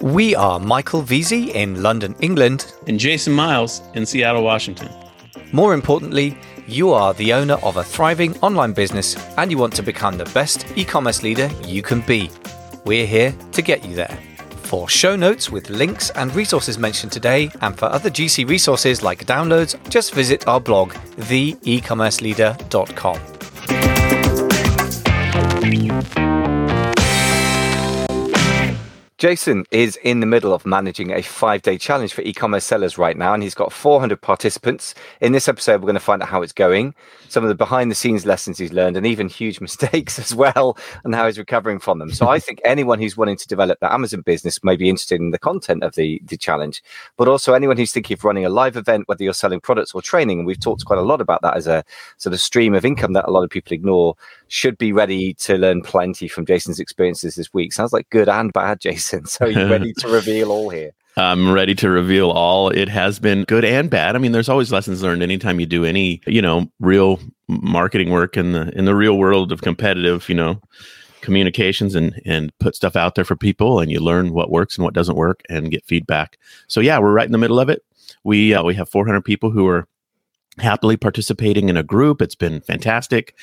We are Michael Veazey in London, England. And Jason Miles in Seattle, Washington. More importantly, you are the owner of a thriving online business and you want to become the best e commerce leader you can be. We're here to get you there. For show notes with links and resources mentioned today, and for other GC resources like downloads, just visit our blog, theecommerceleader.com. Jason is in the middle of managing a five day challenge for e commerce sellers right now, and he's got 400 participants. In this episode, we're going to find out how it's going, some of the behind the scenes lessons he's learned, and even huge mistakes as well, and how he's recovering from them. So, I think anyone who's wanting to develop their Amazon business may be interested in the content of the, the challenge, but also anyone who's thinking of running a live event, whether you're selling products or training. And we've talked quite a lot about that as a sort of stream of income that a lot of people ignore should be ready to learn plenty from Jason's experiences this week. Sounds like good and bad, Jason. So you're ready to reveal all here. I'm ready to reveal all. It has been good and bad. I mean, there's always lessons learned anytime you do any, you know, real marketing work in the in the real world of competitive, you know, communications and and put stuff out there for people and you learn what works and what doesn't work and get feedback. So yeah, we're right in the middle of it. We uh, we have 400 people who are happily participating in a group. It's been fantastic.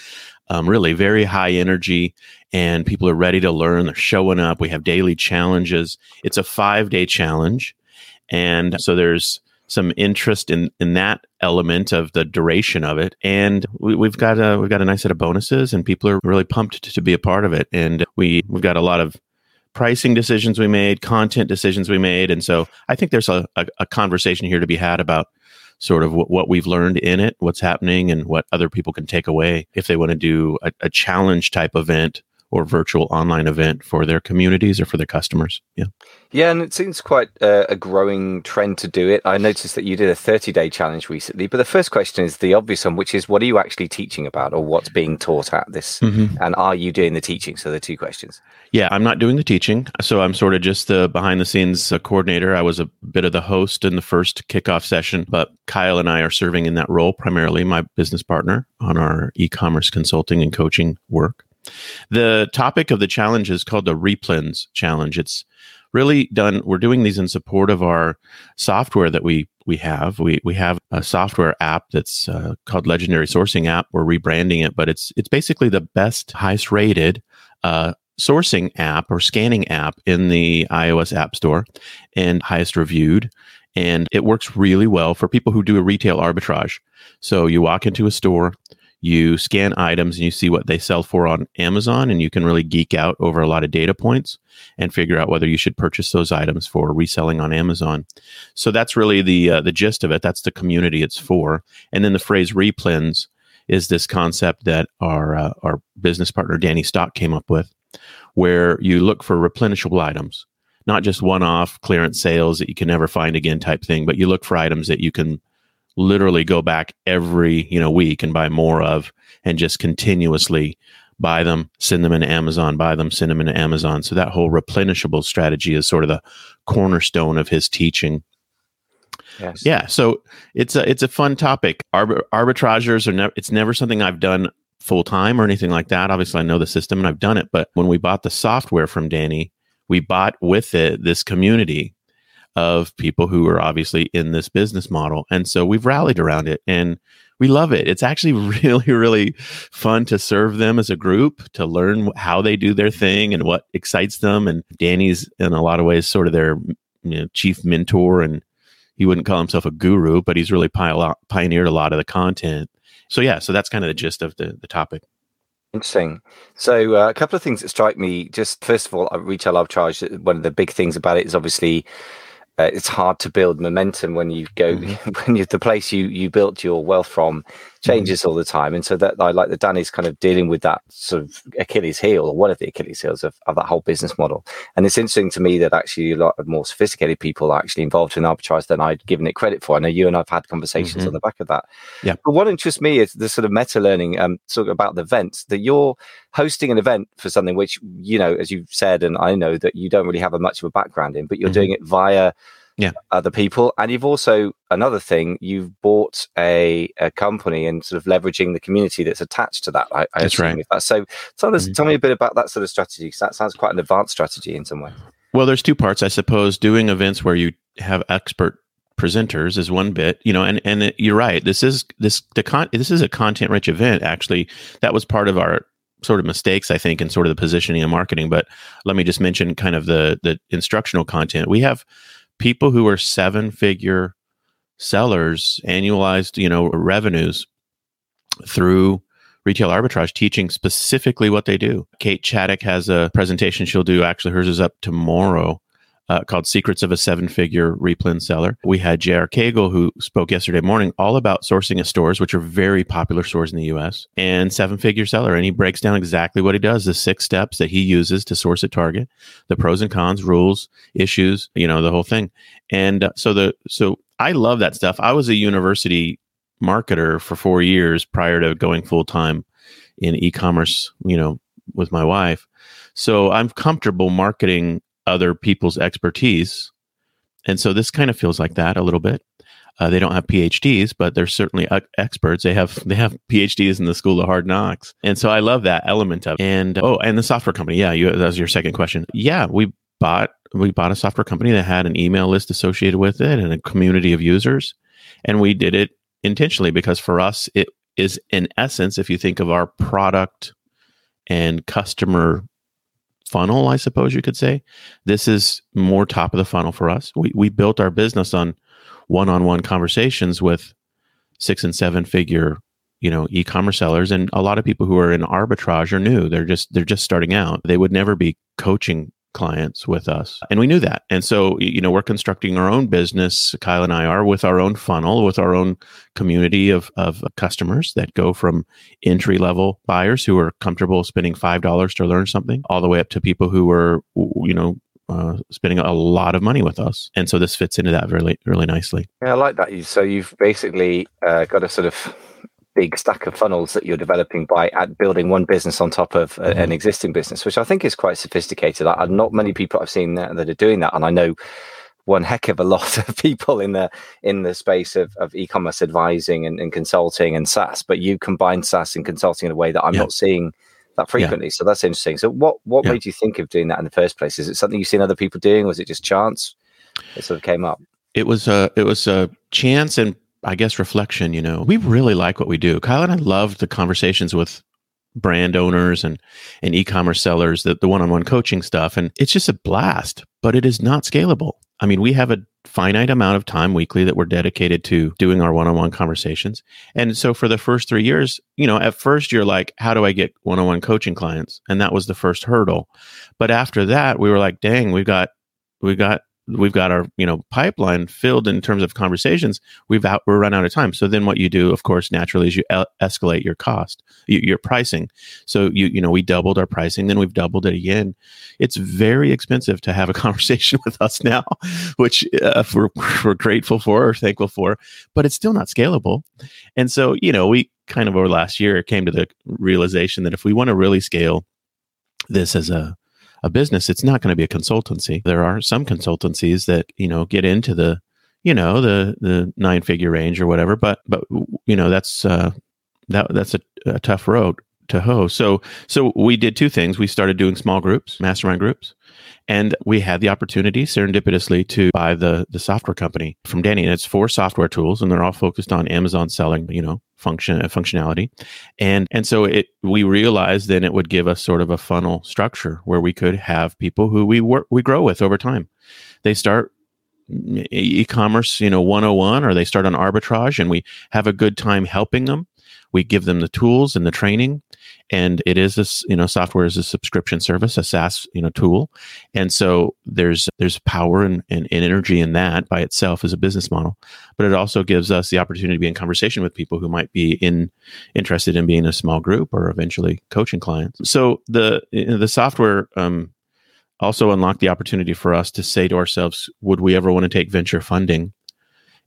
Um, really very high energy, and people are ready to learn. They're showing up. We have daily challenges. It's a five day challenge. And so there's some interest in in that element of the duration of it and we, have got a we've got a nice set of bonuses and people are really pumped to, to be a part of it and we we've got a lot of pricing decisions we made content decisions we made and so i think there's a, a, a conversation here to be had about sort of what, what we've learned in it, what's happening, and what other people can take away if they want to do a, a challenge type event or virtual online event for their communities or for their customers. Yeah. Yeah, and it seems quite uh, a growing trend to do it. I noticed that you did a 30 day challenge recently, but the first question is the obvious one, which is what are you actually teaching about or what's being taught at this? Mm-hmm. And are you doing the teaching? So the two questions. Yeah, I'm not doing the teaching. So I'm sort of just the behind the scenes uh, coordinator. I was a bit of the host in the first kickoff session, but Kyle and I are serving in that role primarily, my business partner on our e commerce consulting and coaching work. The topic of the challenge is called the Replens Challenge. It's really done we're doing these in support of our software that we we have. We we have a software app that's uh, called legendary sourcing app. We're rebranding it but it's it's basically the best highest rated uh, sourcing app or scanning app in the ios app store and highest reviewed. And it works really well for people who do a retail arbitrage. So you walk into a store you scan items and you see what they sell for on Amazon, and you can really geek out over a lot of data points and figure out whether you should purchase those items for reselling on Amazon. So that's really the uh, the gist of it. That's the community it's for. And then the phrase replens is this concept that our uh, our business partner Danny Stock came up with, where you look for replenishable items, not just one-off clearance sales that you can never find again type thing, but you look for items that you can literally go back every you know week and buy more of and just continuously buy them send them into amazon buy them send them into amazon. So that whole replenishable strategy is sort of the cornerstone of his teaching. Yes. yeah so it's a it's a fun topic. Arbit- arbitrageurs are never it's never something i've done full time or anything like that. Obviously i know the system and i've done it but when we bought the software from danny we bought with it this community of people who are obviously in this business model. And so we've rallied around it and we love it. It's actually really, really fun to serve them as a group, to learn how they do their thing and what excites them. And Danny's in a lot of ways sort of their you know, chief mentor and he wouldn't call himself a guru, but he's really pioneered a lot of the content. So yeah, so that's kind of the gist of the, the topic. Interesting. So, uh, a couple of things that strike me. Just first of all, retail arbitrage. One of the big things about it is obviously uh, it's hard to build momentum when you go mm-hmm. when you the place you you built your wealth from changes mm-hmm. all the time and so that i like that danny's kind of dealing with that sort of achilles heel or one of the achilles heels of, of that whole business model and it's interesting to me that actually a lot of more sophisticated people are actually involved in arbitrage than i'd given it credit for i know you and i've had conversations mm-hmm. on the back of that yeah but what interests me is the sort of meta learning um sort of about the events that you're hosting an event for something which you know as you've said and i know that you don't really have a much of a background in but you're mm-hmm. doing it via yeah. other people. And you've also another thing, you've bought a, a company and sort of leveraging the community that's attached to that. I, I that's right. That. So tell us, mm-hmm. tell me a bit about that sort of strategy. Because that sounds quite an advanced strategy in some way. Well, there's two parts, I suppose. Doing events where you have expert presenters is one bit, you know, and and it, you're right. This is this the con this is a content rich event. Actually, that was part of our sort of mistakes, I think, in sort of the positioning and marketing. But let me just mention kind of the the instructional content. We have people who are seven figure sellers, annualized, you know, revenues through retail arbitrage teaching specifically what they do. Kate Chaddock has a presentation she'll do. Actually, hers is up tomorrow uh, called Secrets of a Seven Figure Replen Seller. We had J.R. Cagle, who spoke yesterday morning all about sourcing of stores, which are very popular stores in the US, and seven figure seller. And he breaks down exactly what he does the six steps that he uses to source a target, the pros and cons, rules, issues, you know, the whole thing. And uh, so the, so I love that stuff. I was a university marketer for four years prior to going full time in e commerce, you know, with my wife. So I'm comfortable marketing other people's expertise. And so this kind of feels like that a little bit. Uh, they don't have PhDs, but they're certainly uh, experts. They have they have PhDs in the School of Hard Knocks, and so I love that element of. It. And oh, and the software company, yeah, you, that was your second question. Yeah, we bought we bought a software company that had an email list associated with it and a community of users, and we did it intentionally because for us it is in essence, if you think of our product and customer funnel, I suppose you could say. This is more top of the funnel for us. We, we built our business on one on one conversations with six and seven figure you know e-commerce sellers and a lot of people who are in arbitrage are new they're just they're just starting out they would never be coaching clients with us. And we knew that. And so, you know, we're constructing our own business. Kyle and I are with our own funnel, with our own community of, of customers that go from entry level buyers who are comfortable spending $5 to learn something all the way up to people who are, you know, uh, spending a lot of money with us. And so this fits into that really, really nicely. Yeah, I like that. So you've basically uh, got a sort of big stack of funnels that you're developing by at building one business on top of mm-hmm. an existing business, which I think is quite sophisticated. I, not many people I've seen that, that are doing that, and I know one heck of a lot of people in the in the space of, of e-commerce advising and, and consulting and SaaS. But you combine SaaS and consulting in a way that I'm yeah. not seeing that frequently. Yeah. So that's interesting. So what what yeah. made you think of doing that in the first place? Is it something you've seen other people doing? Or was it just chance? It sort of came up. It was a it was a chance and I guess reflection, you know, we really like what we do. Kyle and I love the conversations with brand owners and and e-commerce sellers, the, the one-on-one coaching stuff. And it's just a blast, but it is not scalable. I mean, we have a finite amount of time weekly that we're dedicated to doing our one-on-one conversations. And so for the first three years, you know, at first you're like, how do I get one-on-one coaching clients? And that was the first hurdle. But after that, we were like, dang, we've got we've got we've got our you know pipeline filled in terms of conversations we've out we're run out of time. So then what you do of course naturally is you el- escalate your cost you, your pricing. So you you know we doubled our pricing then we've doubled it again. It's very expensive to have a conversation with us now which uh, we're, we're grateful for or thankful for but it's still not scalable. And so you know we kind of over last year came to the realization that if we want to really scale this as a a business, it's not going to be a consultancy. There are some consultancies that, you know, get into the, you know, the the nine figure range or whatever, but but you know, that's uh that that's a, a tough road to hoe. So so we did two things. We started doing small groups, mastermind groups, and we had the opportunity serendipitously to buy the the software company from Danny. And it's four software tools, and they're all focused on Amazon selling, you know, function uh, functionality. And and so it we realized then it would give us sort of a funnel structure where we could have people who we work we grow with over time. They start e-commerce, you know, 101 or they start on arbitrage and we have a good time helping them we give them the tools and the training and it is this you know software is a subscription service a saas you know tool. And so there's there's power and, and, and, energy in that by itself as a business model. But it also gives us the opportunity to be in conversation with people who might be in interested in being a small group or eventually coaching clients. So the the software um, also unlocked the opportunity for us to say to ourselves would we ever want to take venture funding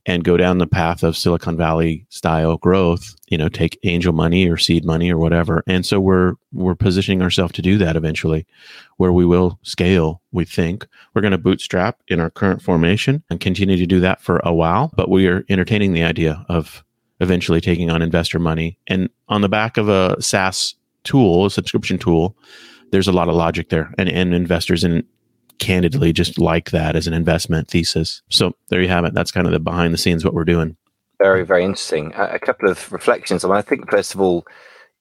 and go down the path of Silicon Valley style growth, you know, take angel money or seed money or whatever. And so we're we're positioning ourselves to do that eventually where we will scale, we think. We're going to bootstrap in our current formation and continue to do that for a while, but we are entertaining the idea of eventually taking on investor money and on the back of a SaaS tool, a subscription tool, there's a lot of logic there and, and investors in candidly just like that as an investment thesis. So there you have it. That's kind of the behind the scenes what we're doing. Very, very interesting. A, a couple of reflections. I, mean, I think first of all,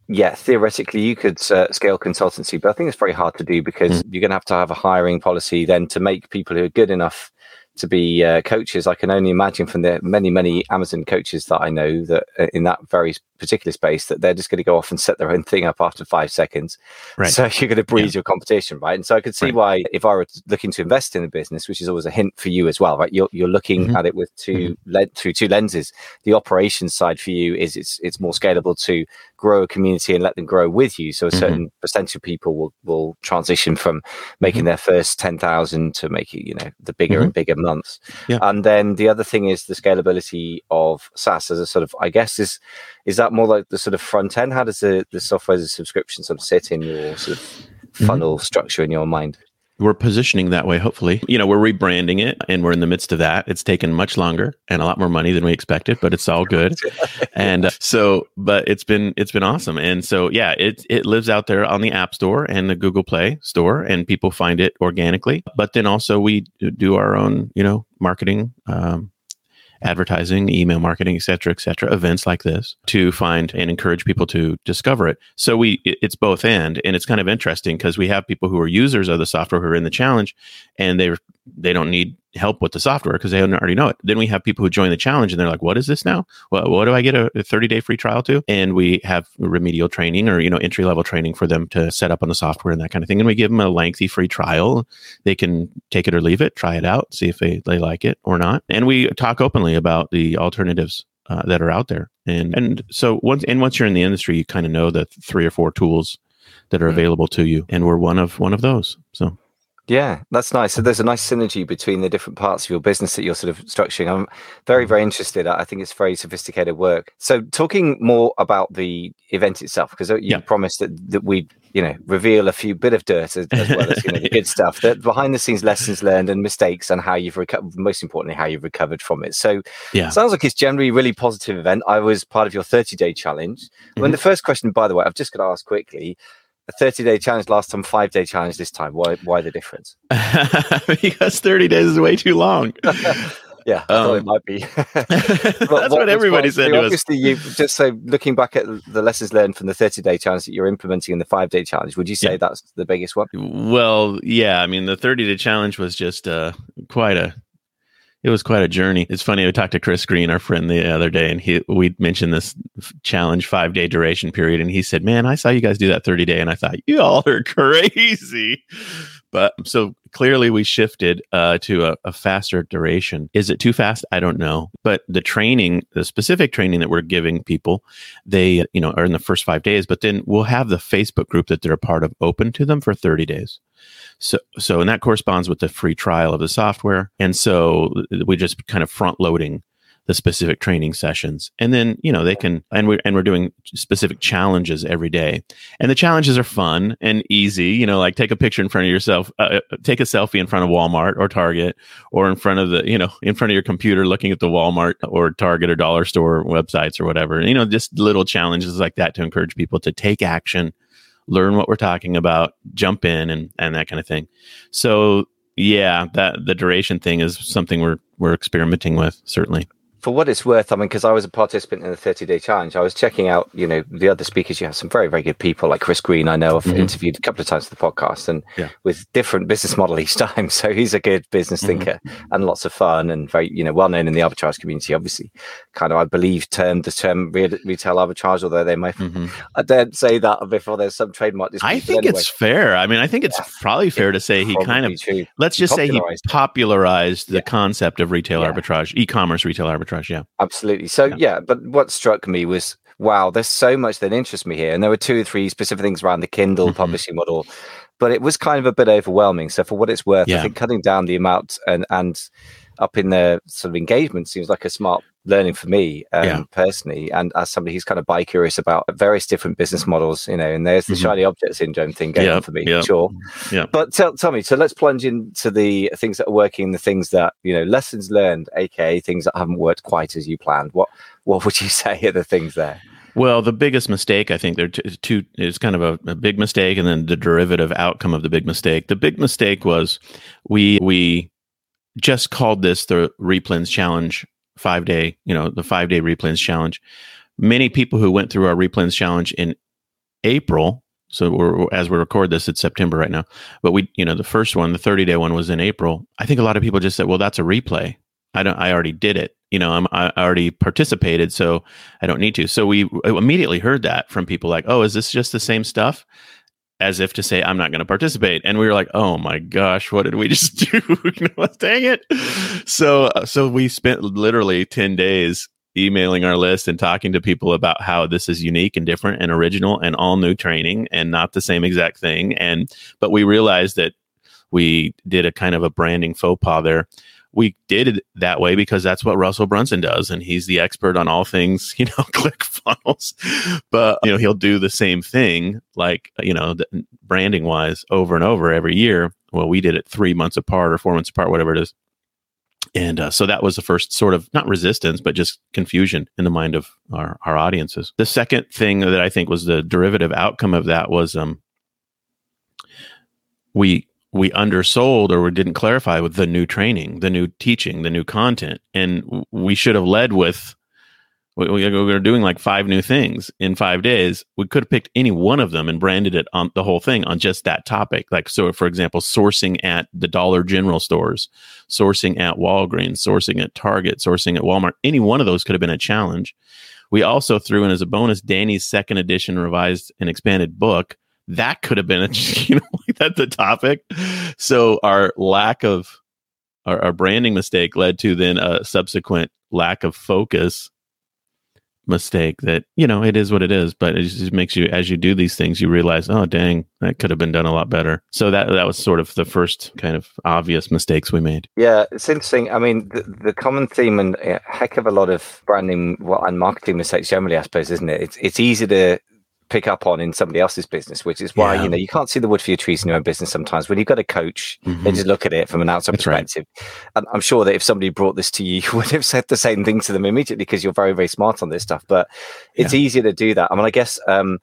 yeah, theoretically you could uh, scale consultancy, but I think it's very hard to do because mm. you're going to have to have a hiring policy then to make people who are good enough to be uh, coaches. I can only imagine from the many, many Amazon coaches that I know that uh, in that very particular space that they're just going to go off and set their own thing up after five seconds. Right. So you're going to breeze yeah. your competition, right? And so I could see right. why if I were looking to invest in a business, which is always a hint for you as well, right? You're, you're looking mm-hmm. at it with 2 mm-hmm. le- through two lenses. The operations side for you is it's it's more scalable to grow a community and let them grow with you. So a mm-hmm. certain mm-hmm. percentage of people will will transition from making mm-hmm. their first ten thousand to making you know the bigger and mm-hmm. bigger months. Yeah. And then the other thing is the scalability of SaaS as a sort of I guess is is that more like the sort of front end? How does the, the software as a subscription sort of sit in your sort of mm-hmm. funnel mm-hmm. structure in your mind? We're positioning that way, hopefully. You know, we're rebranding it and we're in the midst of that. It's taken much longer and a lot more money than we expected, but it's all good. and uh, so, but it's been it's been awesome. And so, yeah, it it lives out there on the App Store and the Google Play Store, and people find it organically. But then also we do our own, you know, marketing um, advertising, email marketing, et cetera, et cetera, events like this to find and encourage people to discover it. So we, it's both and, and it's kind of interesting because we have people who are users of the software who are in the challenge and they they don't need help with the software because they already know it. Then we have people who join the challenge and they're like, "What is this now? Well, what do I get a 30 day free trial to?" And we have remedial training or you know entry level training for them to set up on the software and that kind of thing. And we give them a lengthy free trial. They can take it or leave it, try it out, see if they, they like it or not. And we talk openly about the alternatives uh, that are out there. And and so once and once you're in the industry, you kind of know the three or four tools that are mm-hmm. available to you, and we're one of one of those. So yeah, that's nice. So there's a nice synergy between the different parts of your business that you're sort of structuring. I'm very, very interested. I think it's very sophisticated work. So talking more about the event itself, because uh, you yeah. promised that, that we, you know, reveal a few bit of dirt as, as well as you know, the good stuff, that behind the scenes lessons learned and mistakes and how you've recovered, most importantly, how you've recovered from it. So yeah, sounds like it's generally a really positive event. I was part of your 30 day challenge. Mm-hmm. When the first question, by the way, I've just got to ask quickly, a 30 day challenge last time, five day challenge this time. Why why the difference? because 30 days is way too long. yeah, I um, thought it um, might be. that's what, what everybody said to obviously, us. you just so looking back at the lessons learned from the 30 day challenge that you're implementing in the five day challenge, would you say yeah. that's the biggest one? Well, yeah. I mean, the 30 day challenge was just uh, quite a it was quite a journey. It's funny. I talked to Chris Green, our friend, the other day, and he we mentioned this challenge five day duration period, and he said, "Man, I saw you guys do that thirty day, and I thought you all are crazy." But so clearly, we shifted uh, to a, a faster duration. Is it too fast? I don't know. But the training, the specific training that we're giving people, they you know are in the first five days. But then we'll have the Facebook group that they're a part of open to them for thirty days. So, so, and that corresponds with the free trial of the software. And so we just kind of front loading the specific training sessions. And then, you know, they can, and we're, and we're doing specific challenges every day. And the challenges are fun and easy, you know, like take a picture in front of yourself, uh, uh take a selfie in front of Walmart or Target or in front of the, you know, in front of your computer looking at the Walmart or Target or dollar store websites or whatever. You know, just little challenges like that to encourage people to take action learn what we're talking about, jump in and and that kind of thing. So yeah, that the duration thing is something we're we're experimenting with certainly for what it's worth, I mean, because I was a participant in the 30 day challenge, I was checking out, you know, the other speakers. You have some very, very good people like Chris Green. I know I've mm-hmm. interviewed a couple of times for the podcast and yeah. with different business model each time. So he's a good business mm-hmm. thinker and lots of fun and very, you know, well known in the arbitrage community, obviously. Kind of, I believe, termed the term retail arbitrage, although they might, mm-hmm. I don't say that before there's some trademark dispute. I think anyway. it's fair. I mean, I think it's yeah. probably fair to say he kind of, true. let's just say he popularized the yeah. concept of retail arbitrage, e commerce retail arbitrage. Yeah. Absolutely absolutely. So yeah. yeah, but what struck me was wow, there's so much that interests me here, and there were two or three specific things around the Kindle mm-hmm. publishing model, but it was kind of a bit overwhelming. So for what it's worth, yeah. I think cutting down the amount and and up in the sort of engagement seems like a smart learning for me um, Yeah. personally and as somebody who's kind of bi curious about various different business models you know and there's the Mhm. shiny object syndrome thing going on for me yep. sure Yeah. but tell, tell me so let's plunge into the things that are working the things that you know lessons learned aka things that haven't worked quite as you planned what what would you say are the things there Well, the biggest mistake, I think there t- two is kind of a, a big mistake, and then the derivative outcome of the big mistake. The big mistake was we we just called this the Replens Challenge five day, you know, the five day Replens Challenge. Many people who went through our Replens Challenge in April. So we're as we record this, it's September right now. But we, you know, the first one, the 30 day one was in April. I think a lot of people just said, well, that's a replay. I don't, I already did it. You know, I'm, I already participated. So I don't need to. So we immediately heard that from people like, oh, is this just the same stuff? As if to say, I'm not going to participate. And we were like, oh my gosh, what did we just do? dang it. So, uh, so we spent literally 10 days emailing our list and talking to people about how this is unique and different and original and all new training and not the same exact thing. And, but we realized that we did a kind of a branding faux pas there we did it that way because that's what Russell Brunson does, and he's the expert on all things, you know, ClickFunnels. But you know, he'll do the same thing, like you know, branding wise, over and over every year. Well, we did it three months apart or four months apart, whatever it is. And uh, so that was the first sort of not resistance, but just confusion in the mind of our, our audiences. The second thing that I think was the derivative outcome of that was um, we we undersold or we didn't clarify with the new training, the new teaching, the new content, and we should have led with. We, were doing like five new things in five days. We could have picked any one of them and branded it on the whole thing on just that topic. Like so, for example, sourcing at the Dollar General stores, sourcing at Walgreens, sourcing at Target, sourcing at Walmart. Any one of those could have been a challenge. We also threw in as a bonus Danny's second edition revised and expanded book that could have been a you know like that the topic so our lack of our, our branding mistake led to then a subsequent lack of focus mistake that you know it is what it is but it just makes you as you do these things you realize oh dang that could have been done a lot better so that that was sort of the first kind of obvious mistakes we made Yeah, it's interesting. I mean, the, the common theme and a heck of a lot of branding well, and marketing mistakes generally, I suppose, isn't it? It's it's easy to pick up on in somebody else's business, which is why Yeah. you know you can't see the wood for your trees in your own business sometimes. When you've got a coach, they Mhm. just look at it from an outside That's right. perspective. And I'm sure that if somebody brought this to you, you would have said the same thing to them immediately because you're very, very smart on this stuff. But it's easier to do that. I mean, I guess um,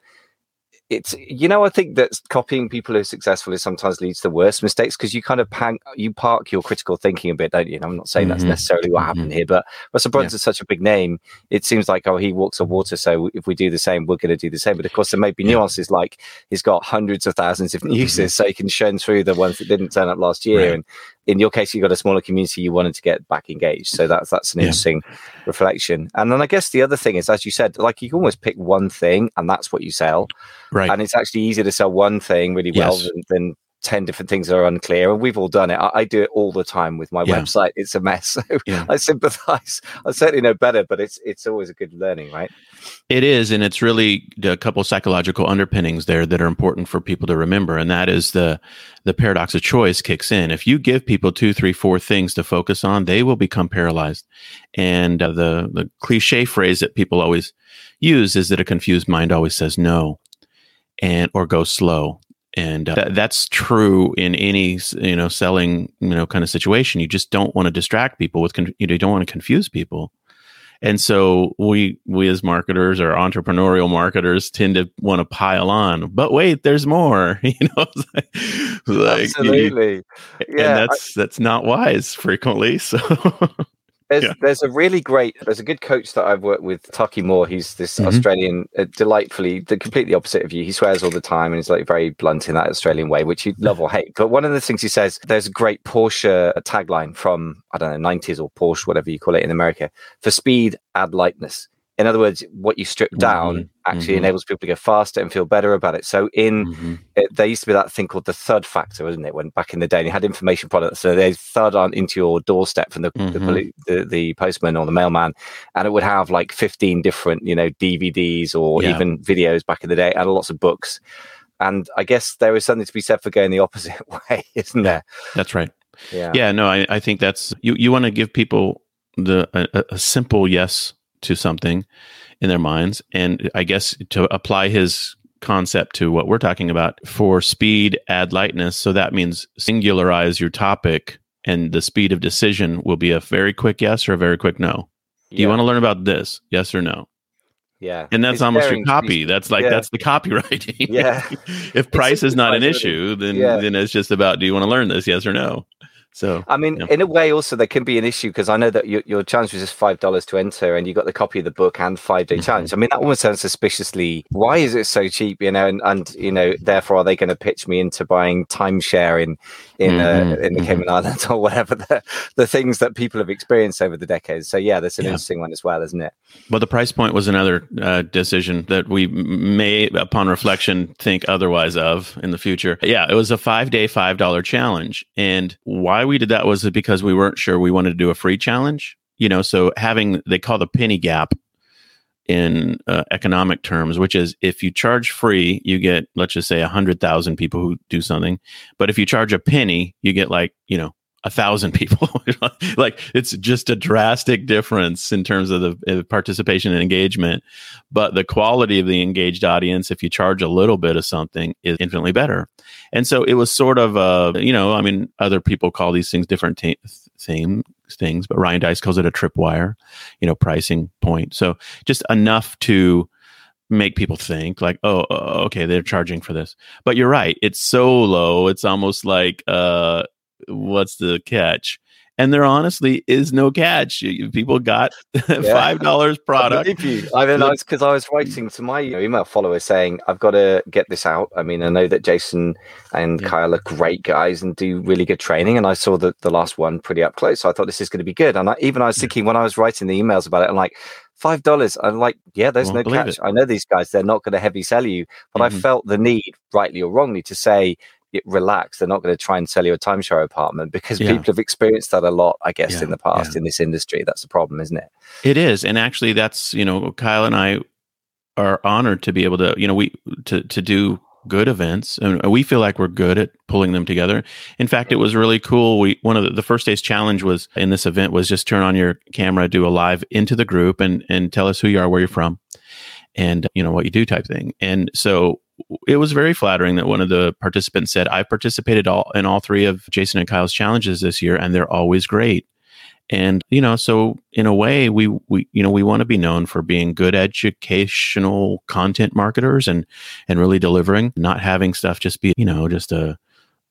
it's you know I think that copying people who are successful is sometimes leads to worse mistakes because you kind of you park your critical thinking a bit, don't you? And I'm not saying that's Mhm. necessarily what happened here, but Russell Brunson's such a big name. It seems like oh he walks on water, so if we do the same, we're going to do the same. But of course, there may be Yeah. nuances like he's got hundreds of thousands of users, so he can shine through the ones that didn't turn up last year. Right. And in your case, you got a smaller community you wanted to get back engaged, so that's that's an Yeah. interesting reflection. And then I guess the other thing is, as you said, like you can almost pick one thing and that's what you sell right and it's actually easier to sell one thing really well Yes. than, than 10 different things that are unclear and we've all done it I, I do it all the time with my Yeah. website it's a mess so Yeah. i sympathize i certainly know better but it's it's always a good learning right It is, and it's really a couple psychological underpinnings there that are important for people to remember, and that is the the paradox of choice kicks in. If you give people two, three, four things to focus on, they will become paralyzed. And uh, the the cliche phrase that people always use is that a confused mind always says no, and or go slow. And uh, that, that's true in any you know selling you know kind of situation. You just don't want to distract people with con- you don't want to confuse people. And so we we as marketers or entrepreneurial marketers tend to want to pile on. But wait, there's more. You know, like, like you- absolutely and Yeah, I- that's that's not wise frequently. So there's Yeah. there's a really great there's a good coach that I've worked with, Taki Moore. He's this Mhm. Australian, uh, delightfully the completely opposite of you. He swears all the time and he's like very blunt in that Australian way, which you love or hate. But one of the things he says, there's a great Porsche tagline from I don't know 90s or Porsche, whatever you call it in America, for speed, add lightness. In other words, what you strip down Mhm, actually mhm. enables people to go faster and feel better about it. So in Mhm. it, there used to be that thing called the thud factor, wasn't it? When back in the day, you had information products, so they thud on into your doorstep from the the, Mhm. poli- the the postman or the mailman, and it would have like fifteen different, you know, DVDs or Yeah. even videos back in the day, and lots of books. And I guess there is something to be said for going the opposite way, isn't there? that's right. Yeah. Yeah. No, I, I think that's you. You want to give people the a, a simple yes to something in their minds, and I guess to apply his concept to what we're talking about for speed add lightness so that means singularize your topic and the speed of decision will be a very quick yes or a very quick no do yeah. you want to learn about this yes or no yeah. And that's it's almost your copy. That's like yeah. that's the copywriting. Yeah. if price is not an issue, then yeah. then it's just about do you want to learn this, yes or no? So I mean, yeah. in a way, also there can be an issue because I know that your, your challenge was just five dollars to enter, and you got the copy of the book and five day mm-hmm. challenge. I mean, that almost sounds suspiciously. Why is it so cheap? You know, and, and you know, therefore, are they going to pitch me into buying timeshare in in uh, mm-hmm. uh, in the mm-hmm. Cayman Islands or whatever the the things that people have experienced over the decades? So yeah, that's an yeah. interesting one as well, isn't it? Well, the price point was another uh, decision that we may, upon reflection, think otherwise of in the future. Yeah, it was a five day, five dollar challenge, and why we did that was because we weren't sure we wanted to do a free challenge. You know, so having they call the penny gap in uh, economic terms, which is if you charge free, you get let's just say a hundred thousand people who do something, but if you charge a penny, you get like you know a thousand people. like it's just a drastic difference in terms of the participation and engagement. But the quality of the engaged audience, if you charge a little bit of something, is infinitely better. And so it was sort of, uh, you know, I mean, other people call these things different t- same things, but Ryan Deiss calls it a tripwire, you know, pricing point. So just enough to make people think like oh okay they're charging for this but you're right it's so low it's almost like uh what's the catch? And there honestly is no catch. People got five dollars product. I, I mean, because I was writing to my email followers saying I've got to get this out. I mean, I know that Jason and yeah. Kyle are great guys and do really good training, and I saw the the last one pretty up close. So I thought this is going to be good. And I, even I was thinking when I was writing the emails about it, I'm like, five dollars. I'm like, yeah, there's no catch. It. I know these guys; they're not going to heavy sell you, but mm-hmm. I felt the need, rightly or wrongly, to say relax. They're not going to try and sell you a timeshare apartment because yeah. people have experienced that a lot, I guess, yeah, in the past yeah. in this industry. That's the problem, isn't it? It is. And actually that's, you know, Kyle and I are honored to be able to, you know, we to to do good events and we feel like we're good at pulling them together. In fact, it was really cool. We one of the, the first day's challenge was in this event was just turn on your camera, do a live into the group and and tell us who you are, where you're from and you know what you do type thing. And so it was very flattering that one of the participants said, "I participated all in all three of Jason and Kyle's challenges this year, and they're always great." And you know, so in a way, we we you know we want to be known for being good educational content marketers and and really delivering, not having stuff just be you know just a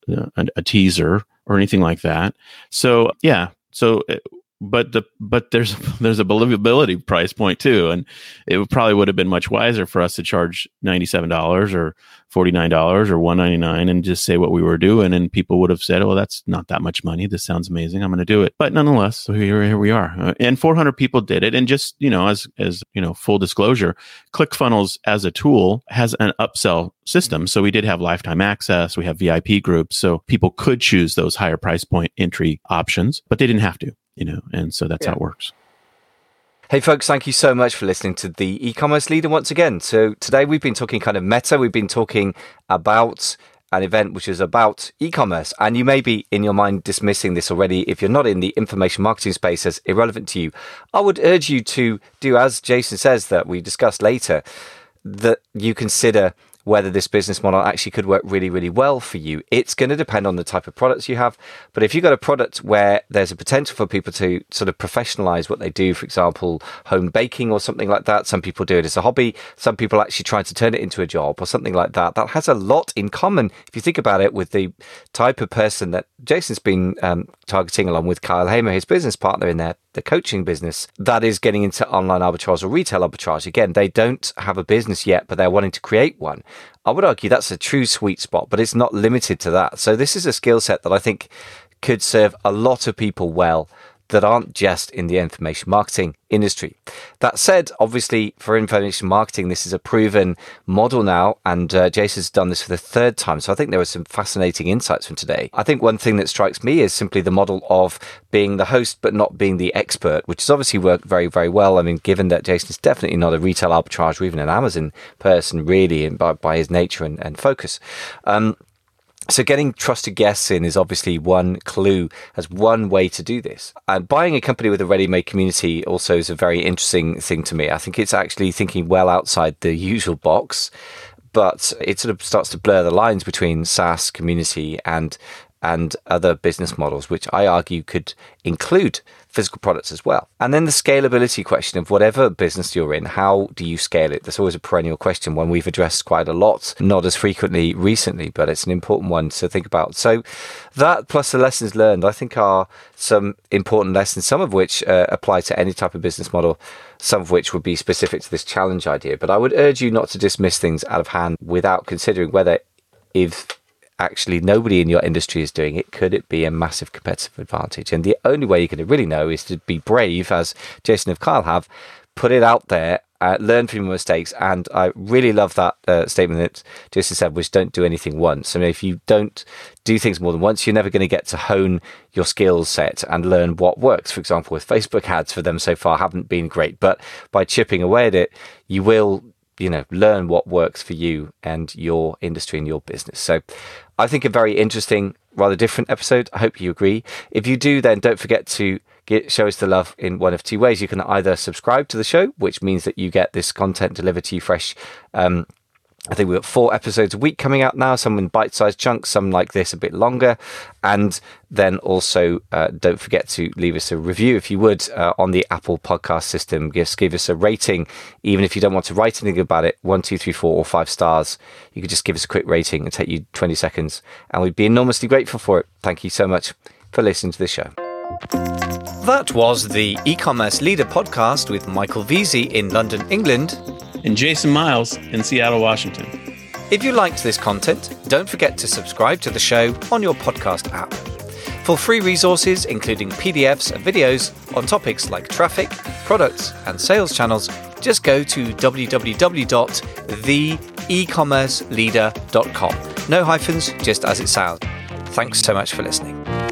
a, a teaser or anything like that. So yeah, so eh, but the but there's there's a believability price point too, and it probably would have been much wiser for us to charge ninety seven dollars or forty nine dollars or one ninety nine and just say what we were doing, and people would have said, "Oh, that's not that much money. This sounds amazing. I'm going to do it." But nonetheless, so here, here we are, uh, and four hundred people did it, and just you know, as as you know, full disclosure, ClickFunnels as a tool has an upsell system. So we did have lifetime access, we have VIP groups, so people could choose those higher price point entry options, but they didn't have to you know, and so that's yeah. how it works. Hey, folks, thank you so much for listening to the e commerce leader once again. So, today we've been talking kind of meta, we've been talking about an event which is about e commerce. And you may be in your mind dismissing this already if you're not in the information marketing space as irrelevant to you. I would urge you to do as Jason says that we discussed later, that you consider whether this business model actually could work really, really well for you. It's going to depend on the type of products you have. But if you've got a product where there's a potential for people to sort of professionalize what they do, for example, home baking or something like that, some people do it as a hobby, some people actually try to turn it into a job or something like that. That has a lot in common, if you think about it, with the type of person that Jason's been um, targeting along with Kyle Hamar, his business partner in there the coaching business that is getting into online arbitrage or retail arbitrage. Again, they don't have a business yet, but they're wanting to create one. I would argue that's a true sweet spot, but it's not limited to that. So this is a skill set that I think could serve a lot of people well that aren't just in the information marketing industry. That said, obviously, for information marketing, this is a proven model now, and uh, Jason's done this for the third time. So I think there were some fascinating insights from today. I think one thing that strikes me is simply the model of being the host but not being the expert, which has obviously worked very, very well. I mean, given that Jason is definitely not a retail arbitrage or even an Amazon person, really, by, by his nature and, and focus. Um, So getting trusted guests in is obviously one clue as one way to do this. And buying a company with a ready-made community also is a very interesting thing to me. I think it's actually thinking well outside the usual box, but it sort of starts to blur the lines between SaaS community and and other business models, which I argue could include physical products as well. And then the scalability question of whatever business you're in, how do you scale it? That's always a perennial question, one we've addressed quite a lot, not as frequently recently, but it's an important one to think about. So that plus the lessons learned, I think are some important lessons, some of which uh, apply to any type of business model, some of which would be specific to this challenge idea. But I would urge you not to dismiss things out of hand without considering whether if actually nobody in your industry is doing it, could it be a massive competitive advantage? And the only way you're going to really know is to be brave, as Jason and Kyle have, put it out there, uh, learn from your mistakes. And I really love that uh, statement that Jason said, which don't do anything once. I mean, if you don't do things more than once, you're never going to get to hone your skill set and learn what works. For example, with Facebook ads for them so far haven't been great, but by chipping away at it, you will you know learn what works for you and your industry and your business. So i think a very interesting rather different episode. I hope you agree. If you do then don't forget to get, show us the love in one of two ways. You can either subscribe to the show which means that you get this content delivered to you fresh um, I think we've got four episodes a week coming out now, some in bite sized chunks, some like this a bit longer. And then also, uh, don't forget to leave us a review if you would uh, on the Apple podcast system. Just give us a rating, even if you don't want to write anything about it one, two, three, four, or five stars. You could just give us a quick rating and take you 20 seconds. And we'd be enormously grateful for it. Thank you so much for listening to the show. That was the e commerce leader podcast with Michael Veazey in London, England and Jason Miles in Seattle, Washington. If you liked this content, don't forget to subscribe to the show on your podcast app. For free resources, including PDFs and videos on topics like traffic, products, and sales channels, just go to www.theecommerceleader.com. No hyphens, just as it sounds. Thanks so much for listening.